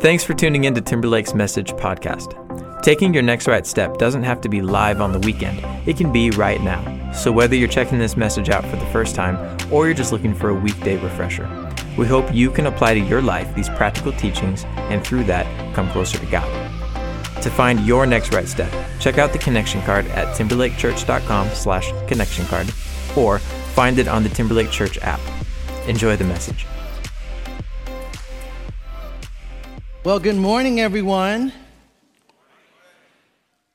Thanks for tuning in to Timberlake's Message podcast. Taking your next right step doesn't have to be live on the weekend, it can be right now. So, whether you're checking this message out for the first time or you're just looking for a weekday refresher, we hope you can apply to your life these practical teachings and through that come closer to God. To find your next right step, check out the connection card at timberlakechurch.com slash connection card or find it on the Timberlake Church app. Enjoy the message. Well, good morning, everyone.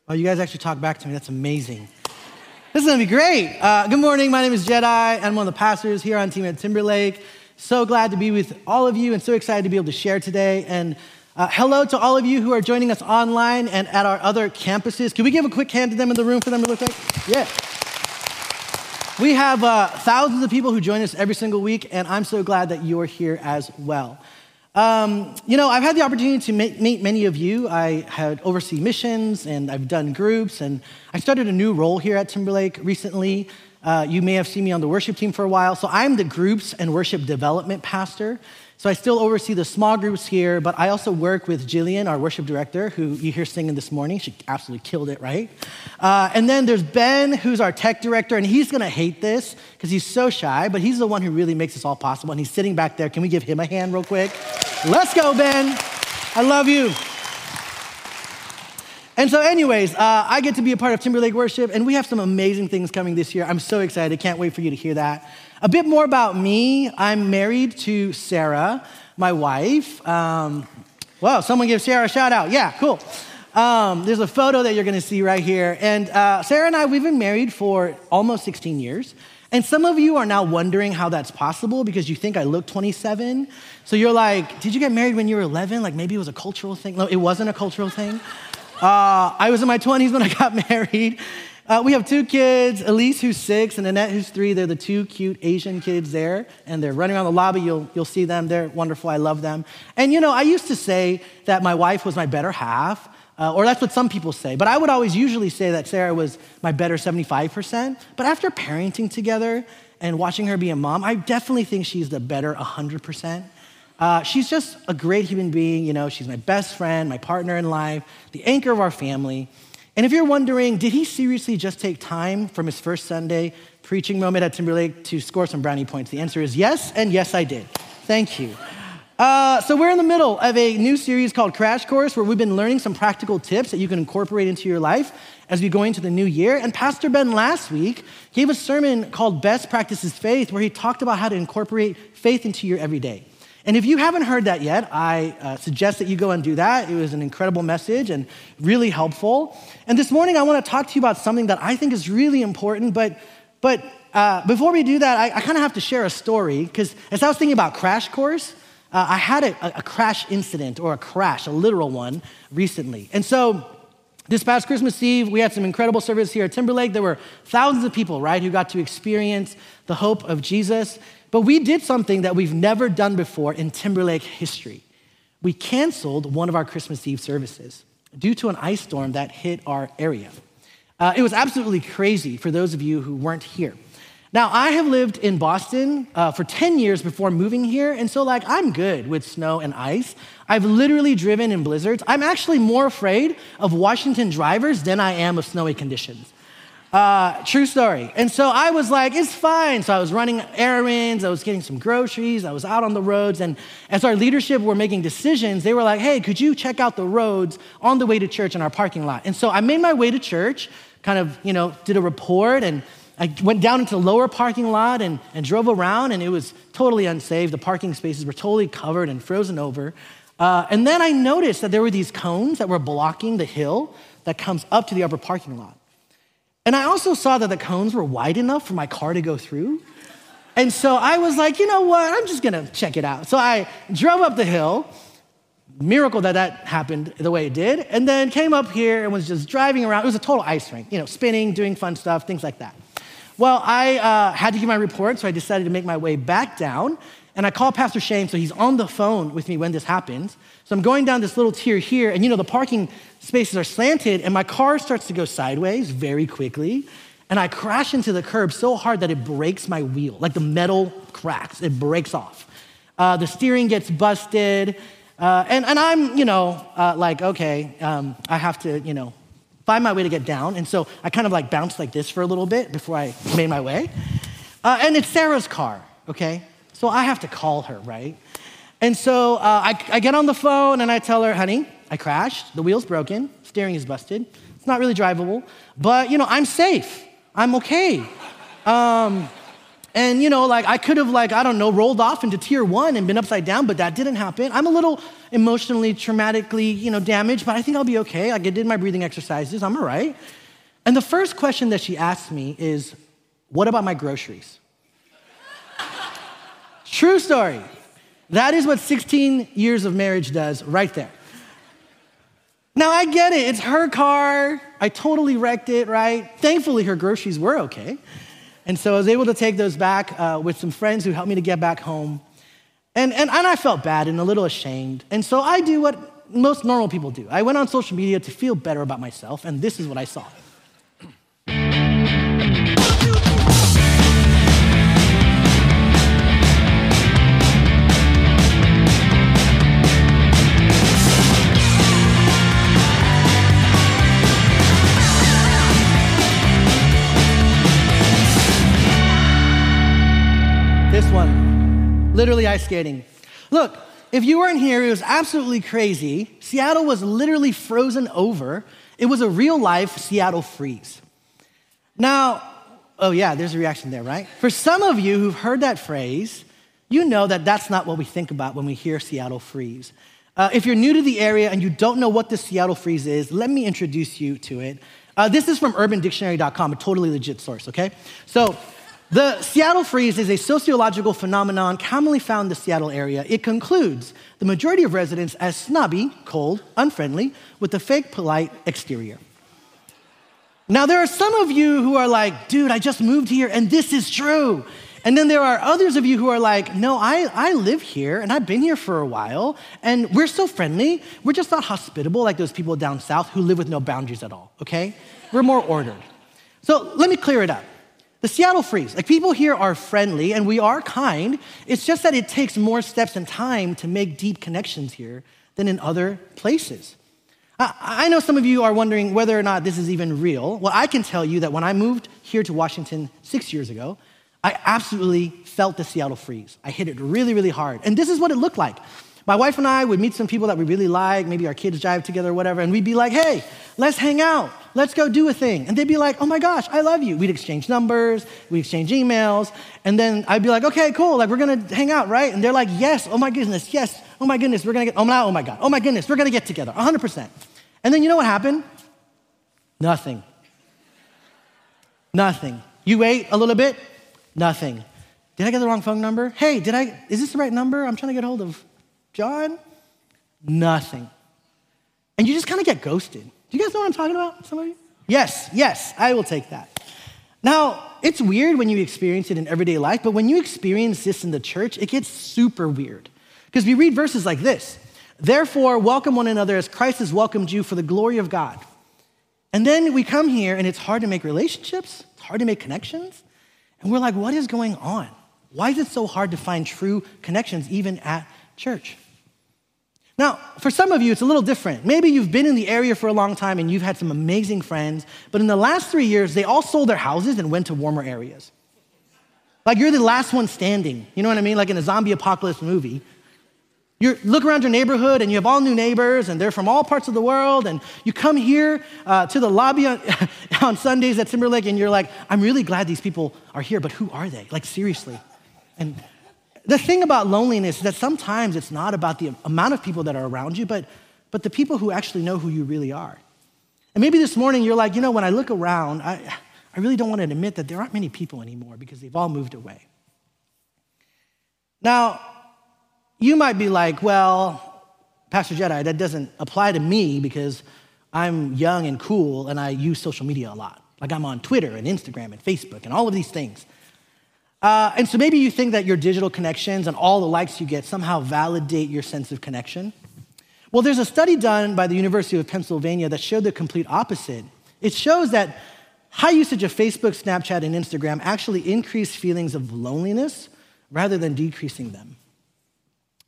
Oh, you guys actually talk back to me. That's amazing. This is gonna be great. Uh, good morning. My name is Jedi. I'm one of the pastors here on team at Timberlake. So glad to be with all of you and so excited to be able to share today. And uh, hello to all of you who are joining us online and at our other campuses. Can we give a quick hand to them in the room for them to look like? Yeah. We have uh, thousands of people who join us every single week, and I'm so glad that you're here as well. Um, you know, I've had the opportunity to meet many of you. I had oversee missions and I've done groups, and I started a new role here at Timberlake recently. Uh, you may have seen me on the worship team for a while. So I'm the groups and worship development pastor. So I still oversee the small groups here, but I also work with Jillian, our worship director, who you hear singing this morning. She absolutely killed it, right? Uh, and then there's Ben, who's our tech director, and he's gonna hate this because he's so shy, but he's the one who really makes this all possible. And he's sitting back there. Can we give him a hand real quick? Let's go, Ben. I love you. And so, anyways, uh, I get to be a part of Timberlake Worship, and we have some amazing things coming this year. I'm so excited. Can't wait for you to hear that. A bit more about me I'm married to Sarah, my wife. Um, someone give Sarah a shout out. Yeah, cool. Um, there's a photo that you're gonna see right here. And uh, Sarah and I, we've been married for almost 16 years. And some of you are now wondering how that's possible because you think I look 27. So you're like, did you get married when you were 11? Like maybe it was a cultural thing. No, it wasn't a cultural thing. Uh, I was in my 20s when I got married. Uh, we have two kids, Elise, who's six, and Annette, who's three. They're the two cute Asian kids there, and they're running around the lobby. You'll, you'll see them. They're wonderful. I love them. And you know, I used to say that my wife was my better half, uh, or that's what some people say. But I would always usually say that Sarah was my better 75%. But after parenting together and watching her be a mom, I definitely think she's the better 100%. Uh, she's just a great human being. You know, she's my best friend, my partner in life, the anchor of our family. And if you're wondering, did he seriously just take time from his first Sunday preaching moment at Timberlake to score some brownie points? The answer is yes, and yes, I did. Thank you. Uh, so, we're in the middle of a new series called Crash Course where we've been learning some practical tips that you can incorporate into your life as we go into the new year. And Pastor Ben last week gave a sermon called Best Practices Faith where he talked about how to incorporate faith into your everyday. And if you haven't heard that yet, I uh, suggest that you go and do that. It was an incredible message and really helpful. And this morning, I want to talk to you about something that I think is really important. But, but uh, before we do that, I, I kind of have to share a story because as I was thinking about Crash Course, uh, I had a, a crash incident or a crash, a literal one, recently. And so this past Christmas Eve, we had some incredible service here at Timberlake. There were thousands of people, right, who got to experience the hope of Jesus. But we did something that we've never done before in Timberlake history. We canceled one of our Christmas Eve services due to an ice storm that hit our area. Uh, it was absolutely crazy for those of you who weren't here. Now, I have lived in Boston uh, for 10 years before moving here, and so, like, I'm good with snow and ice. I've literally driven in blizzards. I'm actually more afraid of Washington drivers than I am of snowy conditions. Uh, true story. And so I was like, it's fine. So I was running errands, I was getting some groceries, I was out on the roads. And as our leadership were making decisions, they were like, hey, could you check out the roads on the way to church in our parking lot? And so I made my way to church, kind of, you know, did a report, and I went down into the lower parking lot and, and drove around, and it was totally unsafe. The parking spaces were totally covered and frozen over. Uh, and then I noticed that there were these cones that were blocking the hill that comes up to the upper parking lot. And I also saw that the cones were wide enough for my car to go through. And so I was like, you know what? I'm just gonna check it out. So I drove up the hill. Miracle that that happened the way it did. And then came up here and was just driving around. It was a total ice rink, you know, spinning, doing fun stuff, things like that. Well, I uh, had to give my report, so I decided to make my way back down. And I called Pastor Shane, so he's on the phone with me when this happens. So I'm going down this little tier here, and you know, the parking spaces are slanted, and my car starts to go sideways very quickly. And I crash into the curb so hard that it breaks my wheel, like the metal cracks, it breaks off. Uh, the steering gets busted. Uh, and, and I'm, you know, uh, like, okay, um, I have to, you know, find my way to get down. And so I kind of like bounced like this for a little bit before I made my way. Uh, and it's Sarah's car, okay? So I have to call her, right? And so uh, I, I get on the phone and I tell her, honey, I crashed, the wheel's broken, steering is busted. It's not really drivable, but you know, I'm safe. I'm okay. Um, and you know, like I could have like, I don't know, rolled off into tier one and been upside down, but that didn't happen. I'm a little emotionally, traumatically, you know, damaged, but I think I'll be okay. Like I did my breathing exercises, I'm all right. And the first question that she asked me is, what about my groceries? True story. That is what 16 years of marriage does right there. Now, I get it. It's her car. I totally wrecked it, right? Thankfully, her groceries were okay. And so I was able to take those back uh, with some friends who helped me to get back home. And, and, and I felt bad and a little ashamed. And so I do what most normal people do I went on social media to feel better about myself, and this is what I saw. Ice skating. Look, if you weren't here, it was absolutely crazy. Seattle was literally frozen over. It was a real life Seattle freeze. Now, oh yeah, there's a reaction there, right? For some of you who've heard that phrase, you know that that's not what we think about when we hear Seattle freeze. Uh, if you're new to the area and you don't know what the Seattle freeze is, let me introduce you to it. Uh, this is from urbandictionary.com, a totally legit source, okay? So, the Seattle freeze is a sociological phenomenon commonly found in the Seattle area. It concludes the majority of residents as snobby, cold, unfriendly, with a fake, polite exterior. Now, there are some of you who are like, dude, I just moved here and this is true. And then there are others of you who are like, no, I, I live here and I've been here for a while and we're so friendly. We're just not hospitable like those people down south who live with no boundaries at all, okay? We're more ordered. So let me clear it up. The Seattle freeze, like people here are friendly and we are kind. It's just that it takes more steps and time to make deep connections here than in other places. I, know some of you are wondering whether or not this is even real. Well, I can tell you that when I moved here to Washington six years ago, I absolutely felt the Seattle freeze. I hit it really, really hard. And this is what it looked like. My wife and I would meet some people that we really like, maybe our kids drive together or whatever, and we'd be like, hey, let's hang out. Let's go do a thing. And they'd be like, oh my gosh, I love you. We'd exchange numbers, we'd exchange emails, and then I'd be like, okay, cool, like we're gonna hang out, right? And they're like, yes, oh my goodness, yes, oh my goodness, we're gonna get, oh my, oh my God, oh my goodness, we're gonna get together, 100%. And then you know what happened? Nothing. Nothing. You wait a little bit, nothing. Did I get the wrong phone number? Hey, did I, is this the right number? I'm trying to get hold of John, nothing. And you just kind of get ghosted. Do you guys know what I'm talking about? Some of you? Yes, yes, I will take that. Now, it's weird when you experience it in everyday life, but when you experience this in the church, it gets super weird. Because we read verses like this Therefore, welcome one another as Christ has welcomed you for the glory of God. And then we come here and it's hard to make relationships, it's hard to make connections. And we're like, what is going on? Why is it so hard to find true connections even at church? Now, for some of you, it's a little different. Maybe you've been in the area for a long time and you've had some amazing friends, but in the last three years, they all sold their houses and went to warmer areas. Like you're the last one standing. You know what I mean? Like in a zombie apocalypse movie. You look around your neighborhood and you have all new neighbors and they're from all parts of the world. And you come here uh, to the lobby on, on Sundays at Timberlake and you're like, I'm really glad these people are here, but who are they? Like, seriously. And the thing about loneliness is that sometimes it's not about the amount of people that are around you, but, but the people who actually know who you really are. And maybe this morning you're like, you know, when I look around, I, I really don't want to admit that there aren't many people anymore because they've all moved away. Now, you might be like, well, Pastor Jedi, that doesn't apply to me because I'm young and cool and I use social media a lot. Like I'm on Twitter and Instagram and Facebook and all of these things. Uh, and so maybe you think that your digital connections and all the likes you get somehow validate your sense of connection. Well, there's a study done by the University of Pennsylvania that showed the complete opposite. It shows that high usage of Facebook, Snapchat, and Instagram actually increase feelings of loneliness rather than decreasing them.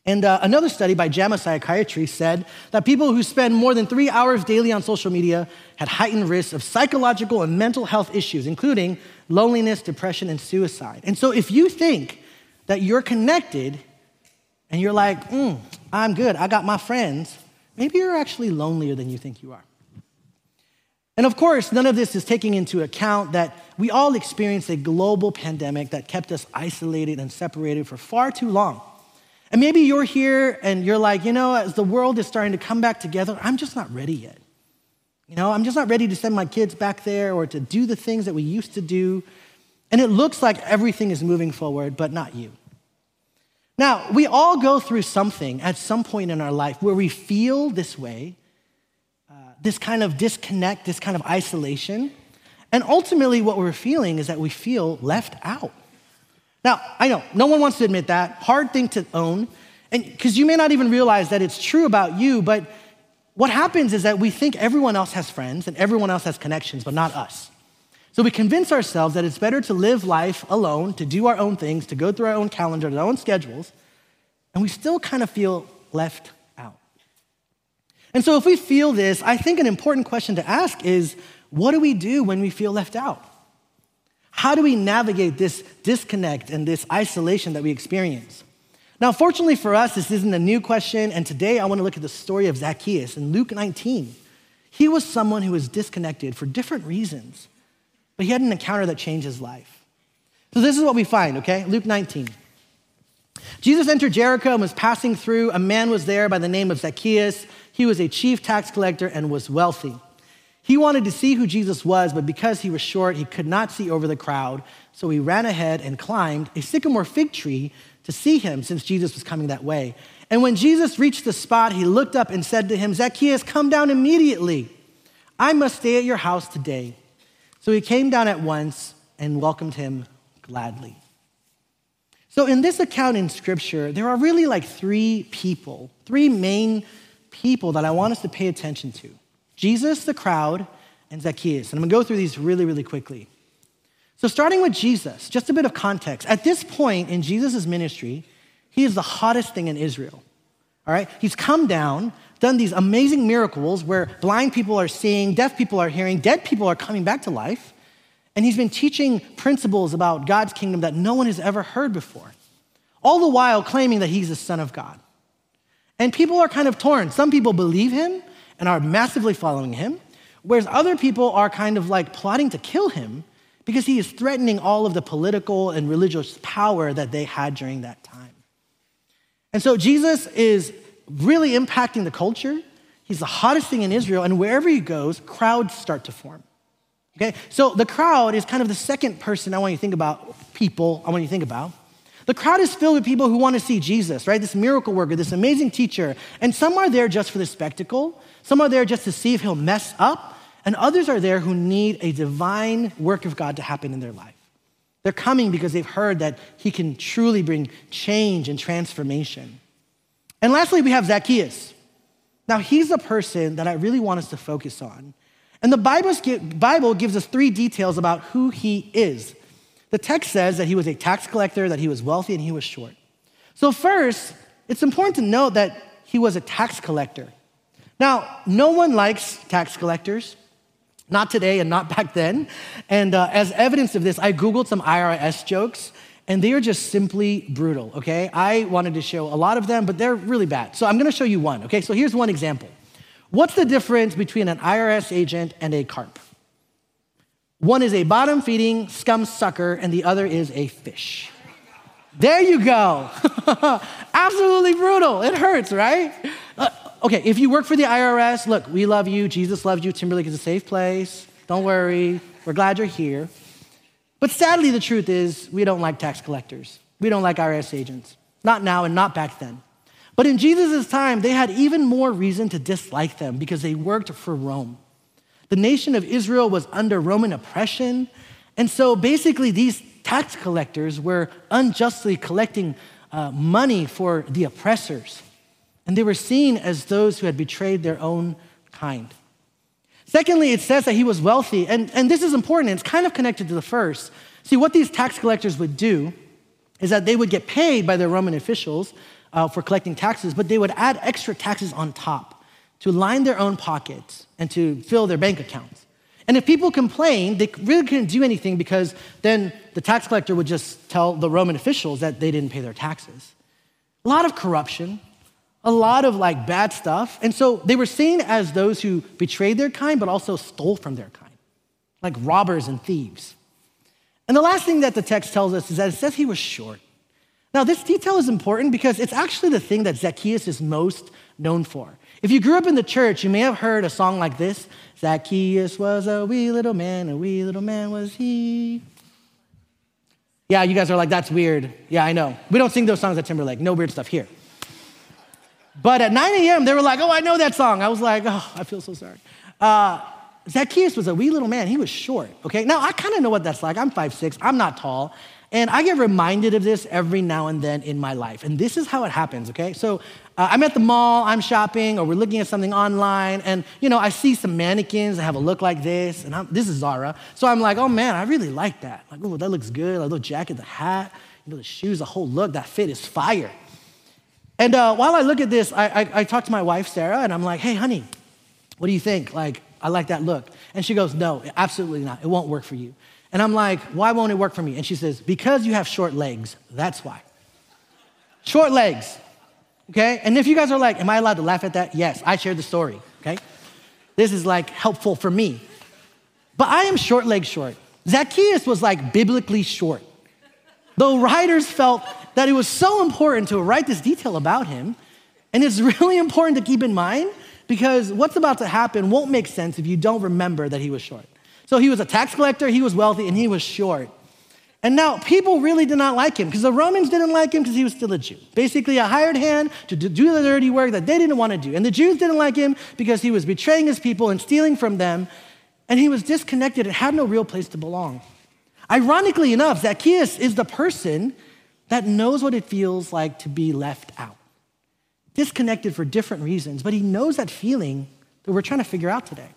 And uh, another study by JAMA Psychiatry said that people who spend more than three hours daily on social media had heightened risks of psychological and mental health issues, including loneliness, depression, and suicide. And so if you think that you're connected and you're like, mm, I'm good, I got my friends, maybe you're actually lonelier than you think you are. And of course, none of this is taking into account that we all experienced a global pandemic that kept us isolated and separated for far too long. And maybe you're here and you're like, you know, as the world is starting to come back together, I'm just not ready yet. You know, I'm just not ready to send my kids back there or to do the things that we used to do. And it looks like everything is moving forward, but not you. Now, we all go through something at some point in our life where we feel this way, uh, this kind of disconnect, this kind of isolation. And ultimately, what we're feeling is that we feel left out. Now, I know, no one wants to admit that, hard thing to own, and because you may not even realize that it's true about you, but what happens is that we think everyone else has friends and everyone else has connections, but not us. So we convince ourselves that it's better to live life alone, to do our own things, to go through our own calendar, our own schedules, and we still kind of feel left out. And so if we feel this, I think an important question to ask is what do we do when we feel left out? How do we navigate this disconnect and this isolation that we experience? Now, fortunately for us, this isn't a new question, and today I want to look at the story of Zacchaeus in Luke 19. He was someone who was disconnected for different reasons, but he had an encounter that changed his life. So, this is what we find, okay? Luke 19. Jesus entered Jericho and was passing through. A man was there by the name of Zacchaeus. He was a chief tax collector and was wealthy. He wanted to see who Jesus was, but because he was short, he could not see over the crowd. So he ran ahead and climbed a sycamore fig tree to see him, since Jesus was coming that way. And when Jesus reached the spot, he looked up and said to him, Zacchaeus, come down immediately. I must stay at your house today. So he came down at once and welcomed him gladly. So, in this account in scripture, there are really like three people, three main people that I want us to pay attention to. Jesus, the crowd, and Zacchaeus. And I'm gonna go through these really, really quickly. So, starting with Jesus, just a bit of context. At this point in Jesus' ministry, he is the hottest thing in Israel. All right? He's come down, done these amazing miracles where blind people are seeing, deaf people are hearing, dead people are coming back to life. And he's been teaching principles about God's kingdom that no one has ever heard before, all the while claiming that he's the Son of God. And people are kind of torn. Some people believe him, and are massively following him, whereas other people are kind of like plotting to kill him because he is threatening all of the political and religious power that they had during that time. And so Jesus is really impacting the culture. He's the hottest thing in Israel, and wherever he goes, crowds start to form. Okay? So the crowd is kind of the second person I want you to think about, people I want you to think about. The crowd is filled with people who want to see Jesus, right? This miracle worker, this amazing teacher. And some are there just for the spectacle, some are there just to see if he'll mess up, and others are there who need a divine work of God to happen in their life. They're coming because they've heard that he can truly bring change and transformation. And lastly, we have Zacchaeus. Now, he's the person that I really want us to focus on. And the Bible gives us three details about who he is. The text says that he was a tax collector, that he was wealthy, and he was short. So, first, it's important to note that he was a tax collector. Now, no one likes tax collectors, not today and not back then. And uh, as evidence of this, I Googled some IRS jokes, and they are just simply brutal, okay? I wanted to show a lot of them, but they're really bad. So I'm gonna show you one, okay? So here's one example. What's the difference between an IRS agent and a carp? One is a bottom feeding scum sucker, and the other is a fish. There you go. Absolutely brutal. It hurts, right? Uh, okay, if you work for the IRS, look, we love you. Jesus loves you. Timberlake is a safe place. Don't worry. We're glad you're here. But sadly, the truth is, we don't like tax collectors. We don't like IRS agents. Not now and not back then. But in Jesus' time, they had even more reason to dislike them because they worked for Rome. The nation of Israel was under Roman oppression. And so basically, these tax collectors were unjustly collecting uh, money for the oppressors and they were seen as those who had betrayed their own kind. Secondly, it says that he was wealthy, and, and this is important, it's kind of connected to the first. See, what these tax collectors would do is that they would get paid by their Roman officials uh, for collecting taxes, but they would add extra taxes on top to line their own pockets and to fill their bank accounts. And if people complained, they really couldn't do anything because then the tax collector would just tell the Roman officials that they didn't pay their taxes. A lot of corruption, a lot of like bad stuff. And so they were seen as those who betrayed their kind, but also stole from their kind, like robbers and thieves. And the last thing that the text tells us is that it says he was short. Now, this detail is important because it's actually the thing that Zacchaeus is most known for. If you grew up in the church, you may have heard a song like this Zacchaeus was a wee little man, a wee little man was he. Yeah, you guys are like, that's weird. Yeah, I know. We don't sing those songs at Timberlake. No weird stuff here. But at 9 a.m., they were like, oh, I know that song. I was like, oh, I feel so sorry. Uh, Zacchaeus was a wee little man. He was short, okay? Now, I kind of know what that's like. I'm 5'6, I'm not tall. And I get reminded of this every now and then in my life. And this is how it happens, okay? So uh, I'm at the mall, I'm shopping, or we're looking at something online, and you know, I see some mannequins that have a look like this, and I'm, this is Zara. So I'm like, oh man, I really like that. Like, oh, that looks good. Like, the jacket, the hat, you know, the shoes, the whole look, that fit is fire. And uh, while I look at this, I, I, I talk to my wife, Sarah, and I'm like, hey, honey, what do you think? Like, I like that look. And she goes, no, absolutely not. It won't work for you. And I'm like, why won't it work for me? And she says, because you have short legs. That's why. Short legs. Okay? And if you guys are like, am I allowed to laugh at that? Yes, I shared the story. Okay? This is like helpful for me. But I am short leg short. Zacchaeus was like biblically short. The writers felt that it was so important to write this detail about him. And it's really important to keep in mind because what's about to happen won't make sense if you don't remember that he was short. So he was a tax collector, he was wealthy, and he was short. And now people really did not like him because the Romans didn't like him because he was still a Jew. Basically, a hired hand to do the dirty work that they didn't want to do. And the Jews didn't like him because he was betraying his people and stealing from them. And he was disconnected and had no real place to belong. Ironically enough, Zacchaeus is the person that knows what it feels like to be left out, disconnected for different reasons, but he knows that feeling that we're trying to figure out today.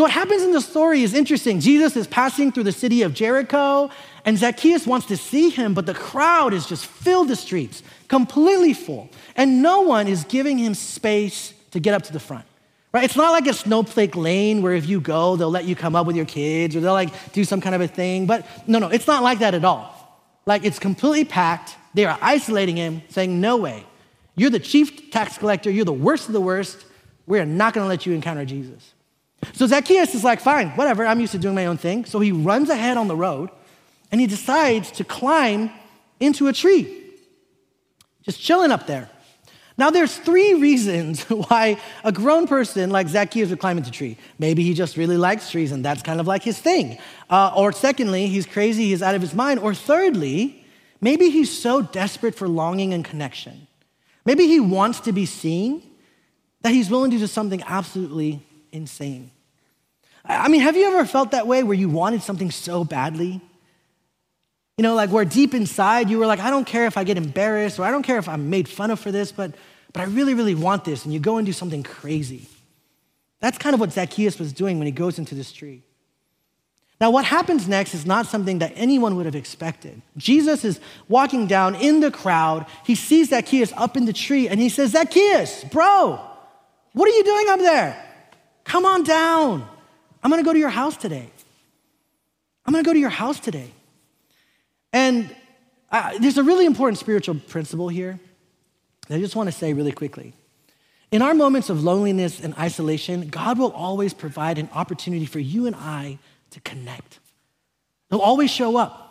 So, what happens in the story is interesting. Jesus is passing through the city of Jericho, and Zacchaeus wants to see him, but the crowd is just filled the streets, completely full. And no one is giving him space to get up to the front. Right? It's not like a snowflake lane where if you go, they'll let you come up with your kids or they'll like do some kind of a thing. But no, no, it's not like that at all. Like it's completely packed. They are isolating him, saying, No way. You're the chief tax collector. You're the worst of the worst. We're not going to let you encounter Jesus. So Zacchaeus is like, fine, whatever, I'm used to doing my own thing. So he runs ahead on the road and he decides to climb into a tree, just chilling up there. Now, there's three reasons why a grown person like Zacchaeus would climb into a tree. Maybe he just really likes trees and that's kind of like his thing. Uh, or secondly, he's crazy, he's out of his mind. Or thirdly, maybe he's so desperate for longing and connection. Maybe he wants to be seen that he's willing to do something absolutely insane. I mean, have you ever felt that way where you wanted something so badly? You know, like where deep inside you were like, I don't care if I get embarrassed or I don't care if I'm made fun of for this, but, but I really, really want this. And you go and do something crazy. That's kind of what Zacchaeus was doing when he goes into this tree. Now, what happens next is not something that anyone would have expected. Jesus is walking down in the crowd. He sees Zacchaeus up in the tree and he says, Zacchaeus, bro, what are you doing up there? Come on down. I'm going to go to your house today. I'm going to go to your house today. And uh, there's a really important spiritual principle here that I just want to say really quickly. In our moments of loneliness and isolation, God will always provide an opportunity for you and I to connect. He'll always show up.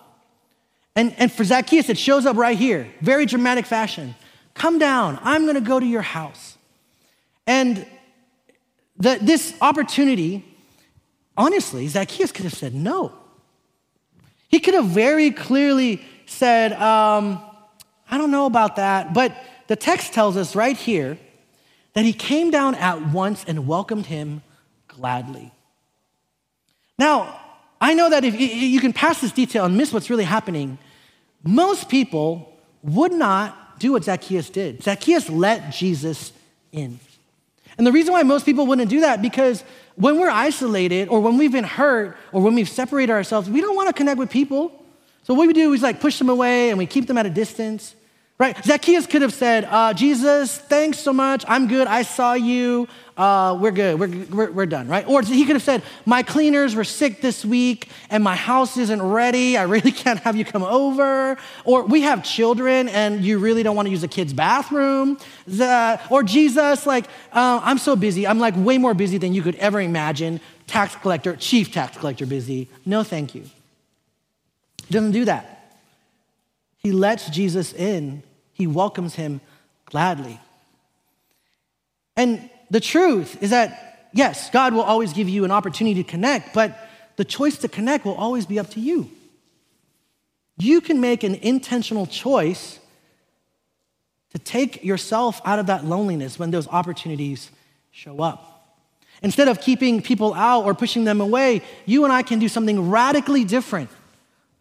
And, and for Zacchaeus, it shows up right here, very dramatic fashion. Come down, I'm gonna go to your house. And the, this opportunity, honestly, Zacchaeus could have said no. He could have very clearly said, um, I don't know about that. But the text tells us right here that he came down at once and welcomed him gladly. Now, I know that if you can pass this detail and miss what's really happening, most people would not do what Zacchaeus did. Zacchaeus let Jesus in. And the reason why most people wouldn't do that because when we're isolated or when we've been hurt or when we've separated ourselves, we don't want to connect with people. So what we do is like push them away and we keep them at a distance. Right? Zacchaeus could have said, uh, Jesus, thanks so much. I'm good. I saw you. Uh, we're good. We're, we're, we're done, right? Or he could have said, My cleaners were sick this week and my house isn't ready. I really can't have you come over. Or we have children and you really don't want to use a kid's bathroom. The, or Jesus, like, uh, I'm so busy. I'm like way more busy than you could ever imagine. Tax collector, chief tax collector busy. No, thank you. Doesn't do that. He lets Jesus in he welcomes him gladly. And the truth is that, yes, God will always give you an opportunity to connect, but the choice to connect will always be up to you. You can make an intentional choice to take yourself out of that loneliness when those opportunities show up. Instead of keeping people out or pushing them away, you and I can do something radically different,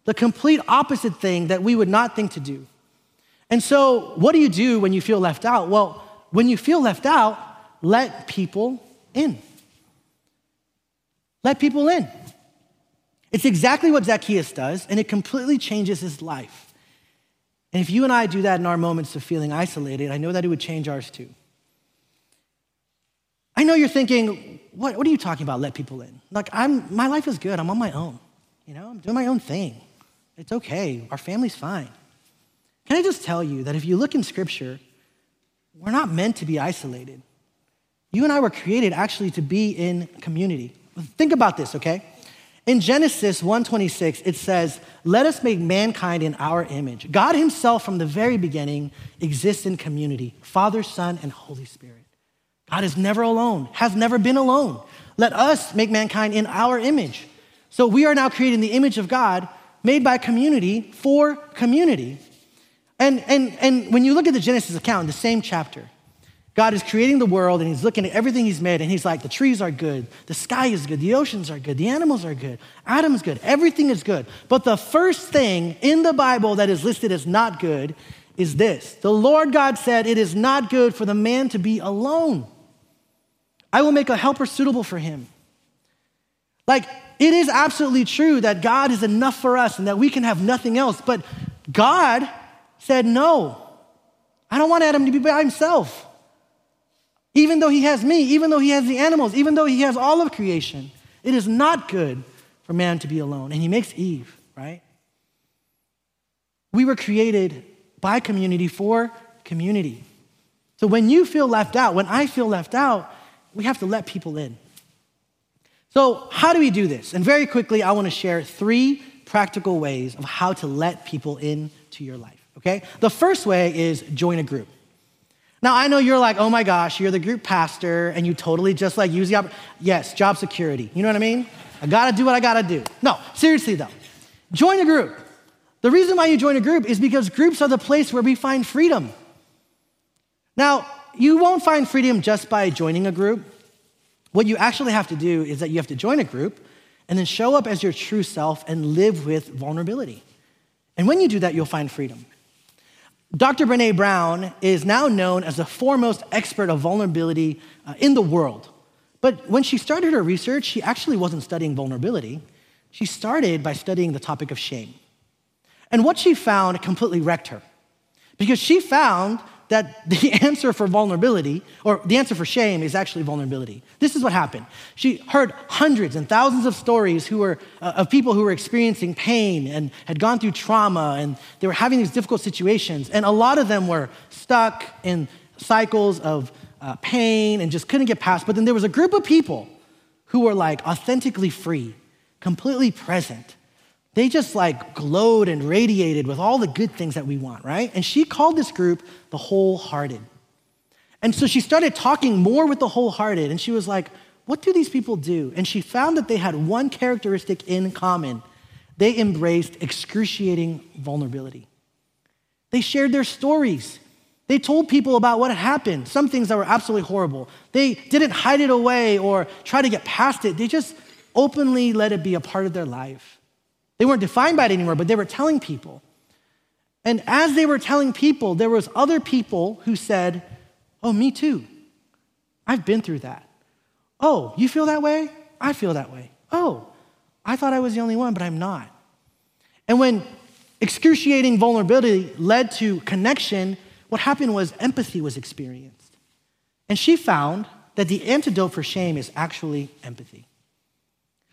the complete opposite thing that we would not think to do. And so, what do you do when you feel left out? Well, when you feel left out, let people in. Let people in. It's exactly what Zacchaeus does, and it completely changes his life. And if you and I do that in our moments of feeling isolated, I know that it would change ours too. I know you're thinking, what, what are you talking about? Let people in. Like, I'm, my life is good. I'm on my own. You know, I'm doing my own thing. It's okay. Our family's fine. Can I just tell you that if you look in Scripture, we're not meant to be isolated. You and I were created actually to be in community. Think about this, okay? In Genesis 1:26 it says, "Let us make mankind in our image." God himself from the very beginning exists in community, Father, Son, and Holy Spirit. God is never alone, has never been alone. Let us make mankind in our image. So we are now creating the image of God made by community for community. And, and, and when you look at the Genesis account in the same chapter, God is creating the world and he's looking at everything he's made and he's like, the trees are good, the sky is good, the oceans are good, the animals are good, Adam's good, everything is good. But the first thing in the Bible that is listed as not good is this The Lord God said, It is not good for the man to be alone. I will make a helper suitable for him. Like, it is absolutely true that God is enough for us and that we can have nothing else, but God said, No, I don't want Adam to be by himself. Even though he has me, even though he has the animals, even though he has all of creation, it is not good for man to be alone. And he makes Eve, right? We were created by community for community. So when you feel left out, when I feel left out, we have to let people in. So, how do we do this? And very quickly, I want to share three practical ways of how to let people into your life okay? The first way is join a group. Now, I know you're like, oh my gosh, you're the group pastor and you totally just like use the. Yes, job security. You know what I mean? I gotta do what I gotta do. No, seriously though, join a group. The reason why you join a group is because groups are the place where we find freedom. Now, you won't find freedom just by joining a group. What you actually have to do is that you have to join a group and then show up as your true self and live with vulnerability. And when you do that, you'll find freedom. Dr. Brene Brown is now known as the foremost expert of vulnerability uh, in the world. But when she started her research, she actually wasn't studying vulnerability. She started by studying the topic of shame. And what she found completely wrecked her because she found that the answer for vulnerability, or the answer for shame, is actually vulnerability. This is what happened. She heard hundreds and thousands of stories who were, uh, of people who were experiencing pain and had gone through trauma and they were having these difficult situations. And a lot of them were stuck in cycles of uh, pain and just couldn't get past. But then there was a group of people who were like authentically free, completely present, they just like glowed and radiated with all the good things that we want, right? And she called this group the wholehearted. And so she started talking more with the wholehearted, and she was like, what do these people do? And she found that they had one characteristic in common they embraced excruciating vulnerability. They shared their stories. They told people about what happened, some things that were absolutely horrible. They didn't hide it away or try to get past it, they just openly let it be a part of their life. They weren't defined by it anymore, but they were telling people. And as they were telling people, there was other people who said, "Oh, me too. I've been through that. Oh, you feel that way? I feel that way. Oh, I thought I was the only one, but I'm not." And when excruciating vulnerability led to connection, what happened was empathy was experienced. And she found that the antidote for shame is actually empathy.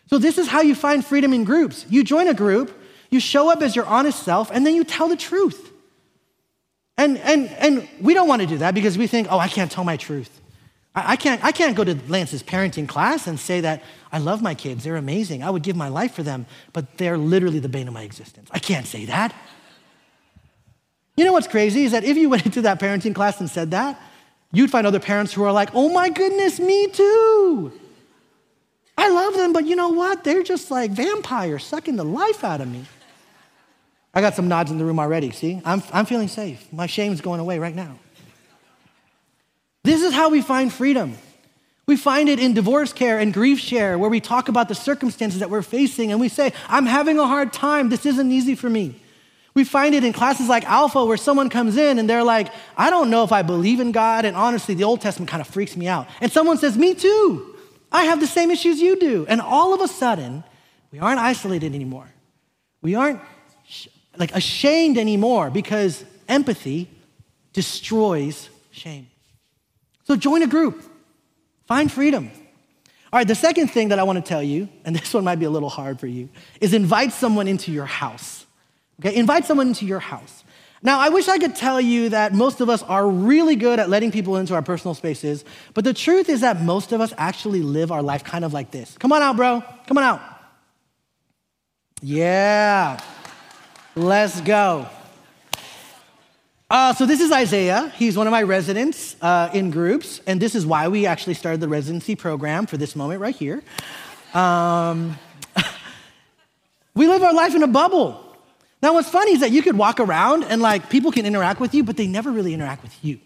So, this is how you find freedom in groups. You join a group, you show up as your honest self, and then you tell the truth. And, and, and we don't want to do that because we think, oh, I can't tell my truth. I, I, can't, I can't go to Lance's parenting class and say that I love my kids, they're amazing, I would give my life for them, but they're literally the bane of my existence. I can't say that. You know what's crazy is that if you went into that parenting class and said that, you'd find other parents who are like, oh my goodness, me too. I love them, but you know what? They're just like vampires sucking the life out of me. I got some nods in the room already. See, I'm, I'm feeling safe. My shame's going away right now. This is how we find freedom. We find it in divorce care and grief share, where we talk about the circumstances that we're facing and we say, I'm having a hard time. This isn't easy for me. We find it in classes like Alpha, where someone comes in and they're like, I don't know if I believe in God. And honestly, the Old Testament kind of freaks me out. And someone says, Me too. I have the same issues you do. And all of a sudden, we aren't isolated anymore. We aren't like ashamed anymore because empathy destroys shame. So join a group, find freedom. All right, the second thing that I want to tell you, and this one might be a little hard for you, is invite someone into your house. Okay, invite someone into your house. Now, I wish I could tell you that most of us are really good at letting people into our personal spaces, but the truth is that most of us actually live our life kind of like this. Come on out, bro. Come on out. Yeah. Let's go. Uh, so this is Isaiah. He's one of my residents uh, in groups, and this is why we actually started the residency program for this moment right here. Um, we live our life in a bubble. Now, what's funny is that you could walk around and like people can interact with you, but they never really interact with you,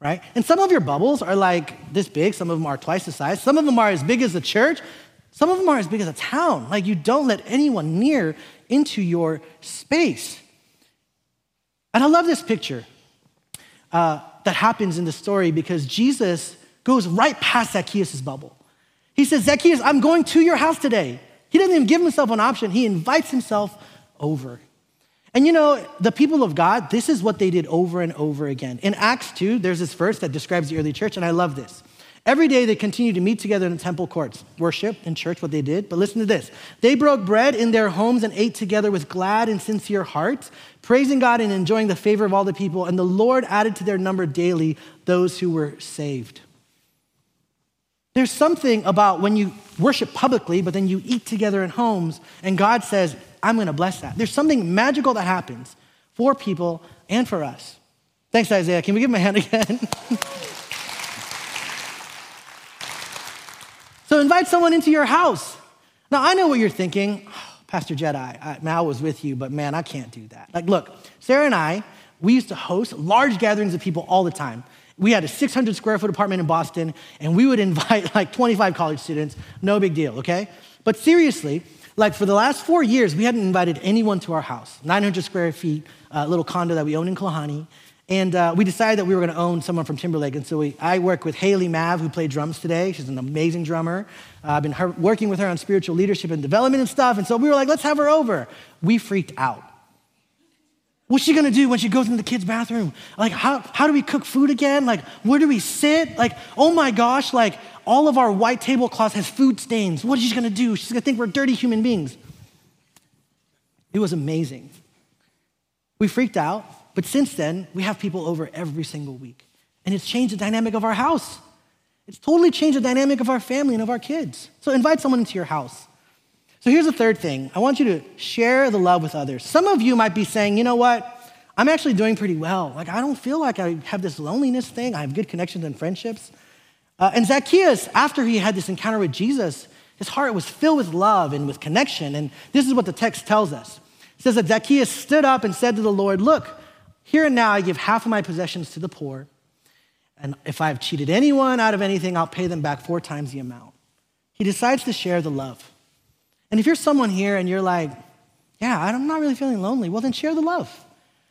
right? And some of your bubbles are like this big. Some of them are twice the size. Some of them are as big as a church. Some of them are as big as a town. Like you don't let anyone near into your space. And I love this picture uh, that happens in the story because Jesus goes right past Zacchaeus' bubble. He says, Zacchaeus, I'm going to your house today. He doesn't even give himself an option, he invites himself over. And you know, the people of God, this is what they did over and over again. In Acts 2, there's this verse that describes the early church, and I love this. Every day they continued to meet together in the temple courts, worship in church, what they did. But listen to this they broke bread in their homes and ate together with glad and sincere hearts, praising God and enjoying the favor of all the people. And the Lord added to their number daily those who were saved. There's something about when you worship publicly, but then you eat together in homes, and God says, I'm going to bless that. There's something magical that happens for people and for us. Thanks, Isaiah. Can we give him a hand again? So invite someone into your house. Now, I know what you're thinking. Oh, Pastor Jedi, I, man, I was with you, but man, I can't do that. Like, look, Sarah and I, we used to host large gatherings of people all the time. We had a 600 square foot apartment in Boston, and we would invite like 25 college students. No big deal, okay? But seriously, like for the last four years, we hadn't invited anyone to our house. 900 square feet, uh, little condo that we own in Klahani. And uh, we decided that we were going to own someone from Timberlake. And so we, I work with Haley Mav, who played drums today. She's an amazing drummer. Uh, I've been her, working with her on spiritual leadership and development and stuff. And so we were like, let's have her over. We freaked out. What's she gonna do when she goes into the kids' bathroom? Like, how, how do we cook food again? Like, where do we sit? Like, oh my gosh, like, all of our white tablecloths has food stains. What is she gonna do? She's gonna think we're dirty human beings. It was amazing. We freaked out. But since then, we have people over every single week. And it's changed the dynamic of our house. It's totally changed the dynamic of our family and of our kids. So invite someone into your house. So here's the third thing I want you to share the love with others. Some of you might be saying, you know what? I'm actually doing pretty well. Like, I don't feel like I have this loneliness thing. I have good connections and friendships. Uh, and Zacchaeus, after he had this encounter with Jesus, his heart was filled with love and with connection. And this is what the text tells us it says that Zacchaeus stood up and said to the Lord, Look, here and now, I give half of my possessions to the poor. And if I've cheated anyone out of anything, I'll pay them back four times the amount. He decides to share the love. And if you're someone here and you're like, yeah, I'm not really feeling lonely, well, then share the love.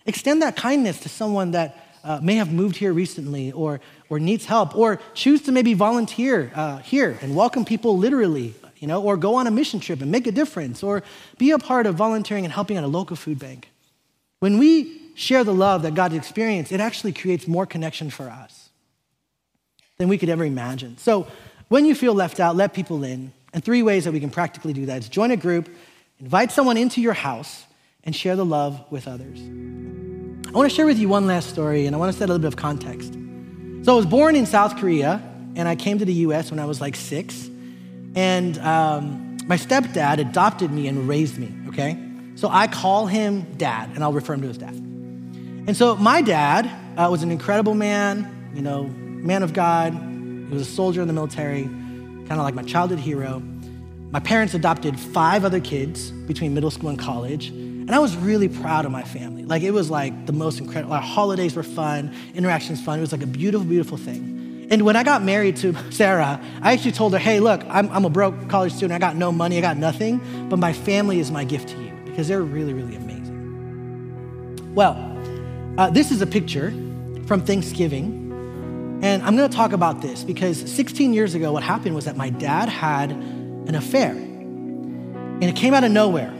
Extend that kindness to someone that uh, may have moved here recently or, or needs help, or choose to maybe volunteer uh, here and welcome people literally, you know, or go on a mission trip and make a difference, or be a part of volunteering and helping at a local food bank. When we share the love that God experienced, it actually creates more connection for us than we could ever imagine. So when you feel left out, let people in. And three ways that we can practically do that is join a group, invite someone into your house, and share the love with others. I want to share with you one last story, and I want to set a little bit of context. So I was born in South Korea, and I came to the US when I was like six. And um, my stepdad adopted me and raised me, okay? So I call him dad, and I'll refer him to as dad. And so my dad uh, was an incredible man, you know, man of God. He was a soldier in the military, kind of like my childhood hero. My parents adopted five other kids between middle school and college. And I was really proud of my family. Like, it was like the most incredible. Our holidays were fun, interactions fun. It was like a beautiful, beautiful thing. And when I got married to Sarah, I actually told her, hey, look, I'm, I'm a broke college student. I got no money, I got nothing, but my family is my gift to you because they're really, really amazing. Well, uh, this is a picture from Thanksgiving. And I'm going to talk about this because 16 years ago, what happened was that my dad had an affair. And it came out of nowhere.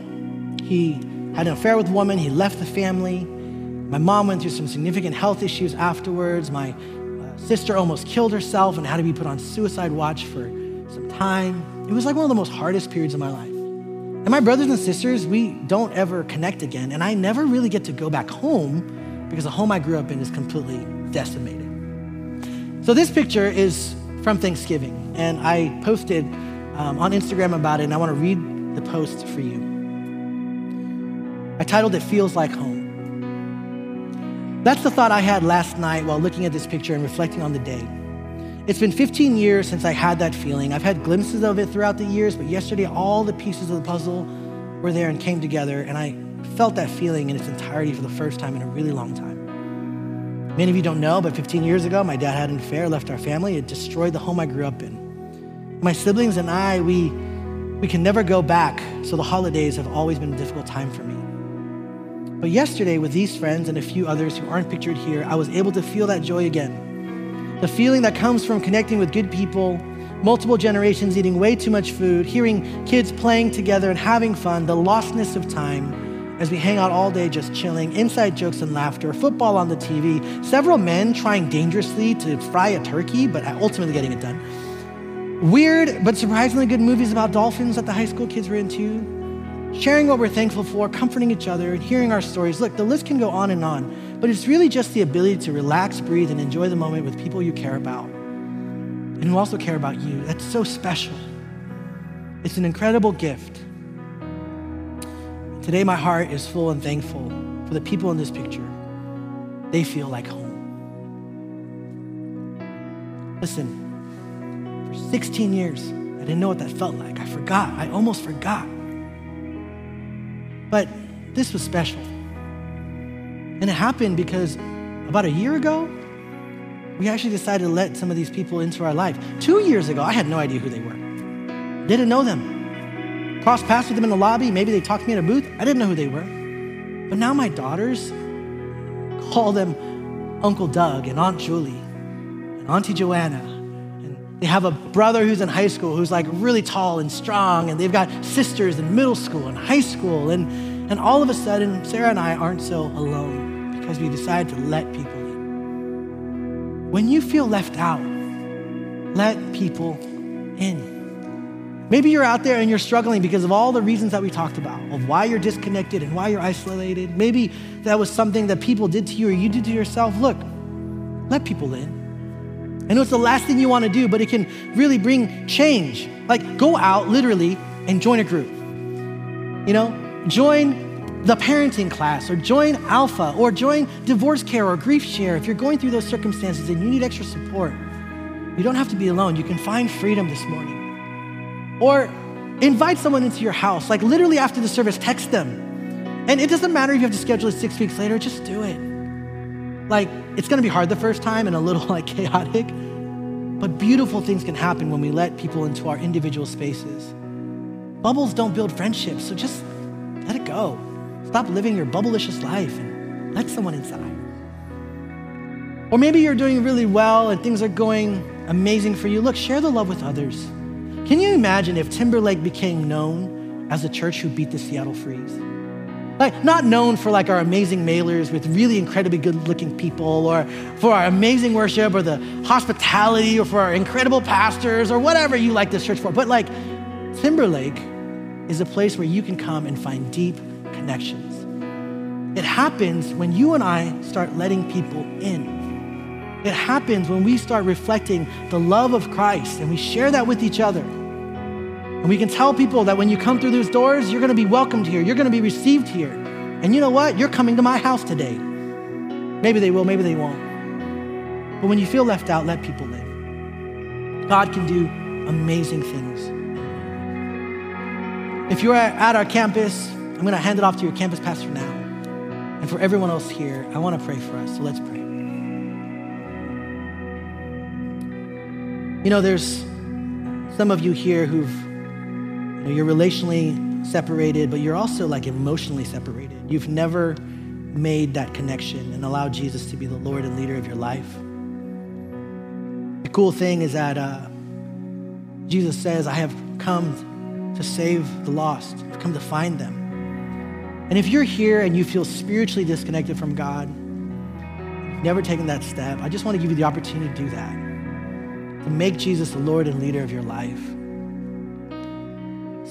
He had an affair with a woman, he left the family. My mom went through some significant health issues afterwards. My uh, sister almost killed herself and had to be put on suicide watch for some time. It was like one of the most hardest periods of my life. And my brothers and sisters, we don't ever connect again. And I never really get to go back home because the home I grew up in is completely decimated. So this picture is from Thanksgiving, and I posted um, on Instagram about it, and I want to read the post for you. I titled it Feels Like Home. That's the thought I had last night while looking at this picture and reflecting on the day. It's been 15 years since I had that feeling. I've had glimpses of it throughout the years, but yesterday all the pieces of the puzzle were there and came together, and I felt that feeling in its entirety for the first time in a really long time. Many of you don't know, but 15 years ago, my dad had an affair, left our family. It destroyed the home I grew up in. My siblings and I, we, we can never go back, so the holidays have always been a difficult time for me. But yesterday, with these friends and a few others who aren't pictured here, I was able to feel that joy again. The feeling that comes from connecting with good people, multiple generations eating way too much food, hearing kids playing together and having fun, the lostness of time as we hang out all day just chilling, inside jokes and laughter, football on the TV, several men trying dangerously to fry a turkey, but ultimately getting it done weird but surprisingly good movies about dolphins that the high school kids were into, sharing what we're thankful for, comforting each other, and hearing our stories. Look, the list can go on and on, but it's really just the ability to relax, breathe, and enjoy the moment with people you care about and who also care about you. That's so special. It's an incredible gift. Today, my heart is full and thankful for the people in this picture. They feel like home. Listen, for 16 years. I didn't know what that felt like. I forgot. I almost forgot. But this was special. And it happened because about a year ago, we actually decided to let some of these people into our life. Two years ago, I had no idea who they were. Didn't know them. Crossed paths with them in the lobby. Maybe they talked to me in a booth. I didn't know who they were. But now my daughters call them Uncle Doug and Aunt Julie and Auntie Joanna they have a brother who's in high school who's like really tall and strong, and they've got sisters in middle school and high school. And, and all of a sudden, Sarah and I aren't so alone because we decided to let people in. When you feel left out, let people in. Maybe you're out there and you're struggling because of all the reasons that we talked about, of why you're disconnected and why you're isolated. Maybe that was something that people did to you or you did to yourself. Look, let people in. I know it's the last thing you want to do, but it can really bring change. Like, go out literally and join a group. You know, join the parenting class or join Alpha or join divorce care or grief share. If you're going through those circumstances and you need extra support, you don't have to be alone. You can find freedom this morning. Or invite someone into your house. Like, literally after the service, text them. And it doesn't matter if you have to schedule it six weeks later, just do it. Like, it's gonna be hard the first time and a little like chaotic, but beautiful things can happen when we let people into our individual spaces. Bubbles don't build friendships, so just let it go. Stop living your bubblicious life and let someone inside. Or maybe you're doing really well and things are going amazing for you. Look, share the love with others. Can you imagine if Timberlake became known as the church who beat the Seattle Freeze? Like, not known for like our amazing mailers with really incredibly good looking people or for our amazing worship or the hospitality or for our incredible pastors or whatever you like this church for. But like, Timberlake is a place where you can come and find deep connections. It happens when you and I start letting people in. It happens when we start reflecting the love of Christ and we share that with each other. And we can tell people that when you come through those doors, you're going to be welcomed here, you're going to be received here. And you know what? You're coming to my house today. Maybe they will, maybe they won't. But when you feel left out, let people live. God can do amazing things. If you're at our campus, I'm going to hand it off to your campus pastor now. And for everyone else here, I want to pray for us. So let's pray. You know, there's some of you here who've, you know, you're relationally separated, but you're also like emotionally separated. You've never made that connection and allowed Jesus to be the Lord and leader of your life. The cool thing is that uh, Jesus says, I have come to save the lost, I've come to find them. And if you're here and you feel spiritually disconnected from God, you've never taken that step, I just want to give you the opportunity to do that. To make Jesus the Lord and leader of your life.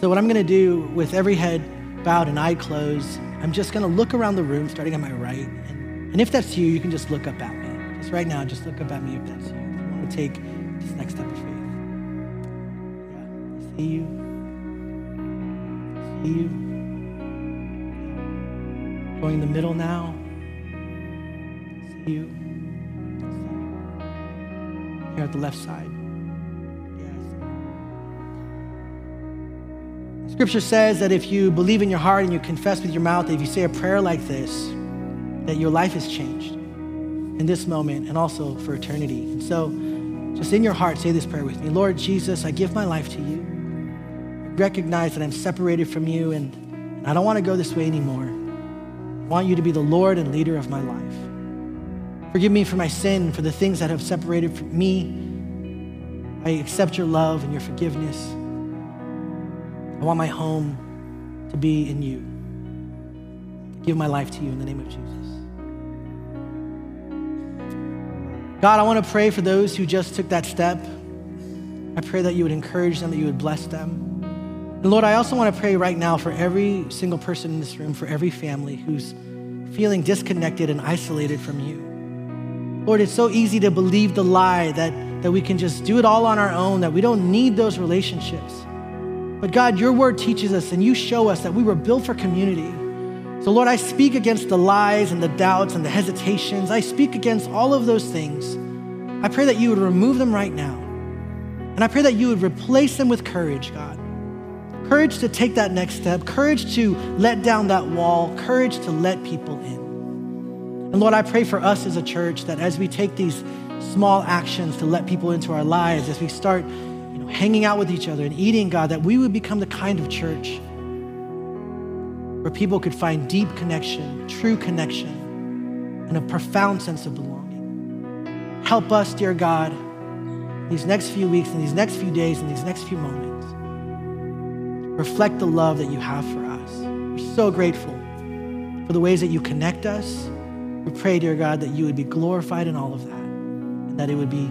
So, what I'm going to do with every head bowed and eye closed, I'm just going to look around the room, starting on my right. And, and if that's you, you can just look up at me. Just right now, just look up at me if that's you. If you want to take this next step of faith. Yeah, I see you. I see you. Going in the middle now. i See you. Here at the left side. Scripture says that if you believe in your heart and you confess with your mouth, if you say a prayer like this, that your life is changed in this moment and also for eternity. And so, just in your heart, say this prayer with me Lord Jesus, I give my life to you. I recognize that I'm separated from you and, and I don't want to go this way anymore I want you to be the Lord and leader of my life. Forgive me for my sin, for the things that have separated me. I accept your love and your forgiveness. I want my home to be in you. I give my life to you in the name of Jesus. God, I want to pray for those who just took that step. I pray that you would encourage them, that you would bless them. And Lord, I also want to pray right now for every single person in this room, for every family who's feeling disconnected and isolated from you. Lord, it's so easy to believe the lie that, that we can just do it all on our own, that we don't need those relationships. But God, your word teaches us and you show us that we were built for community. So, Lord, I speak against the lies and the doubts and the hesitations. I speak against all of those things. I pray that you would remove them right now. And I pray that you would replace them with courage, God courage to take that next step, courage to let down that wall, courage to let people in. And Lord, I pray for us as a church that as we take these small actions to let people into our lives, as we start hanging out with each other and eating, God, that we would become the kind of church where people could find deep connection, true connection, and a profound sense of belonging. Help us, dear God, these next few weeks and these next few days and these next few moments reflect the love that you have for us. We're so grateful for the ways that you connect us. We pray, dear God, that you would be glorified in all of that, and that it would be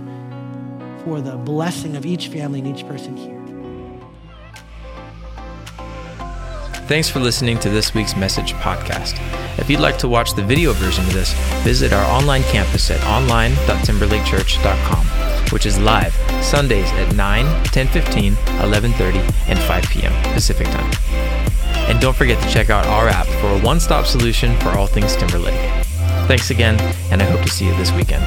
for the blessing of each family and each person here. Thanks for listening to this week's message podcast. If you'd like to watch the video version of this, visit our online campus at online.timberlakechurch.com which is live Sundays at 9, 10:15, 11:30, and 5 p.m. Pacific Time. And don't forget to check out our app for a one-stop solution for all things Timberlake. Thanks again, and I hope to see you this weekend.